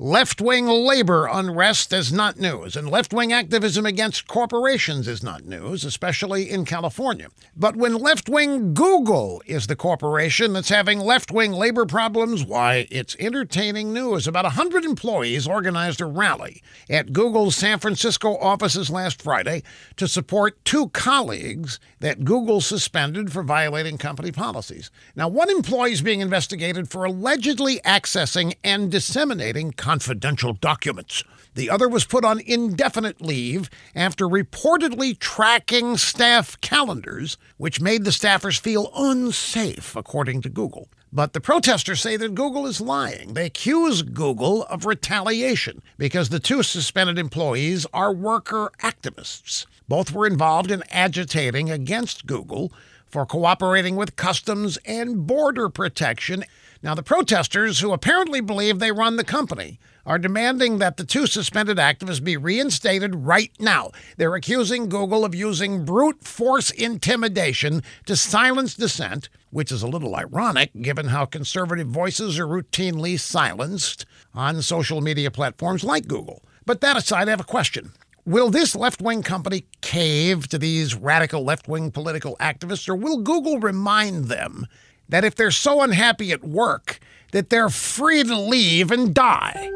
Left wing labor unrest is not news, and left wing activism against corporations is not news, especially in California. But when left wing Google is the corporation that's having left wing labor problems, why, it's entertaining news. About 100 employees organized a rally at Google's San Francisco offices last Friday to support two colleagues that Google suspended for violating company policies. Now, one employee is being investigated for allegedly accessing and disseminating confidential documents. The other was put on indefinite leave after reportedly tracking staff calendars, which made the staffers feel unsafe, according to Google. But the protesters say that Google is lying. They accuse Google of retaliation because the two suspended employees are worker activists. Both were involved in agitating against Google for cooperating with Customs and Border Protection. Now, the protesters, who apparently believe they run the company, are demanding that the two suspended activists be reinstated right now. They're accusing Google of using brute force intimidation to silence dissent, which is a little ironic given how conservative voices are routinely silenced on social media platforms like Google. But that aside, I have a question. Will this left wing company cave to these radical left wing political activists, or will Google remind them that if they're so unhappy at work, that they're free to leave and die?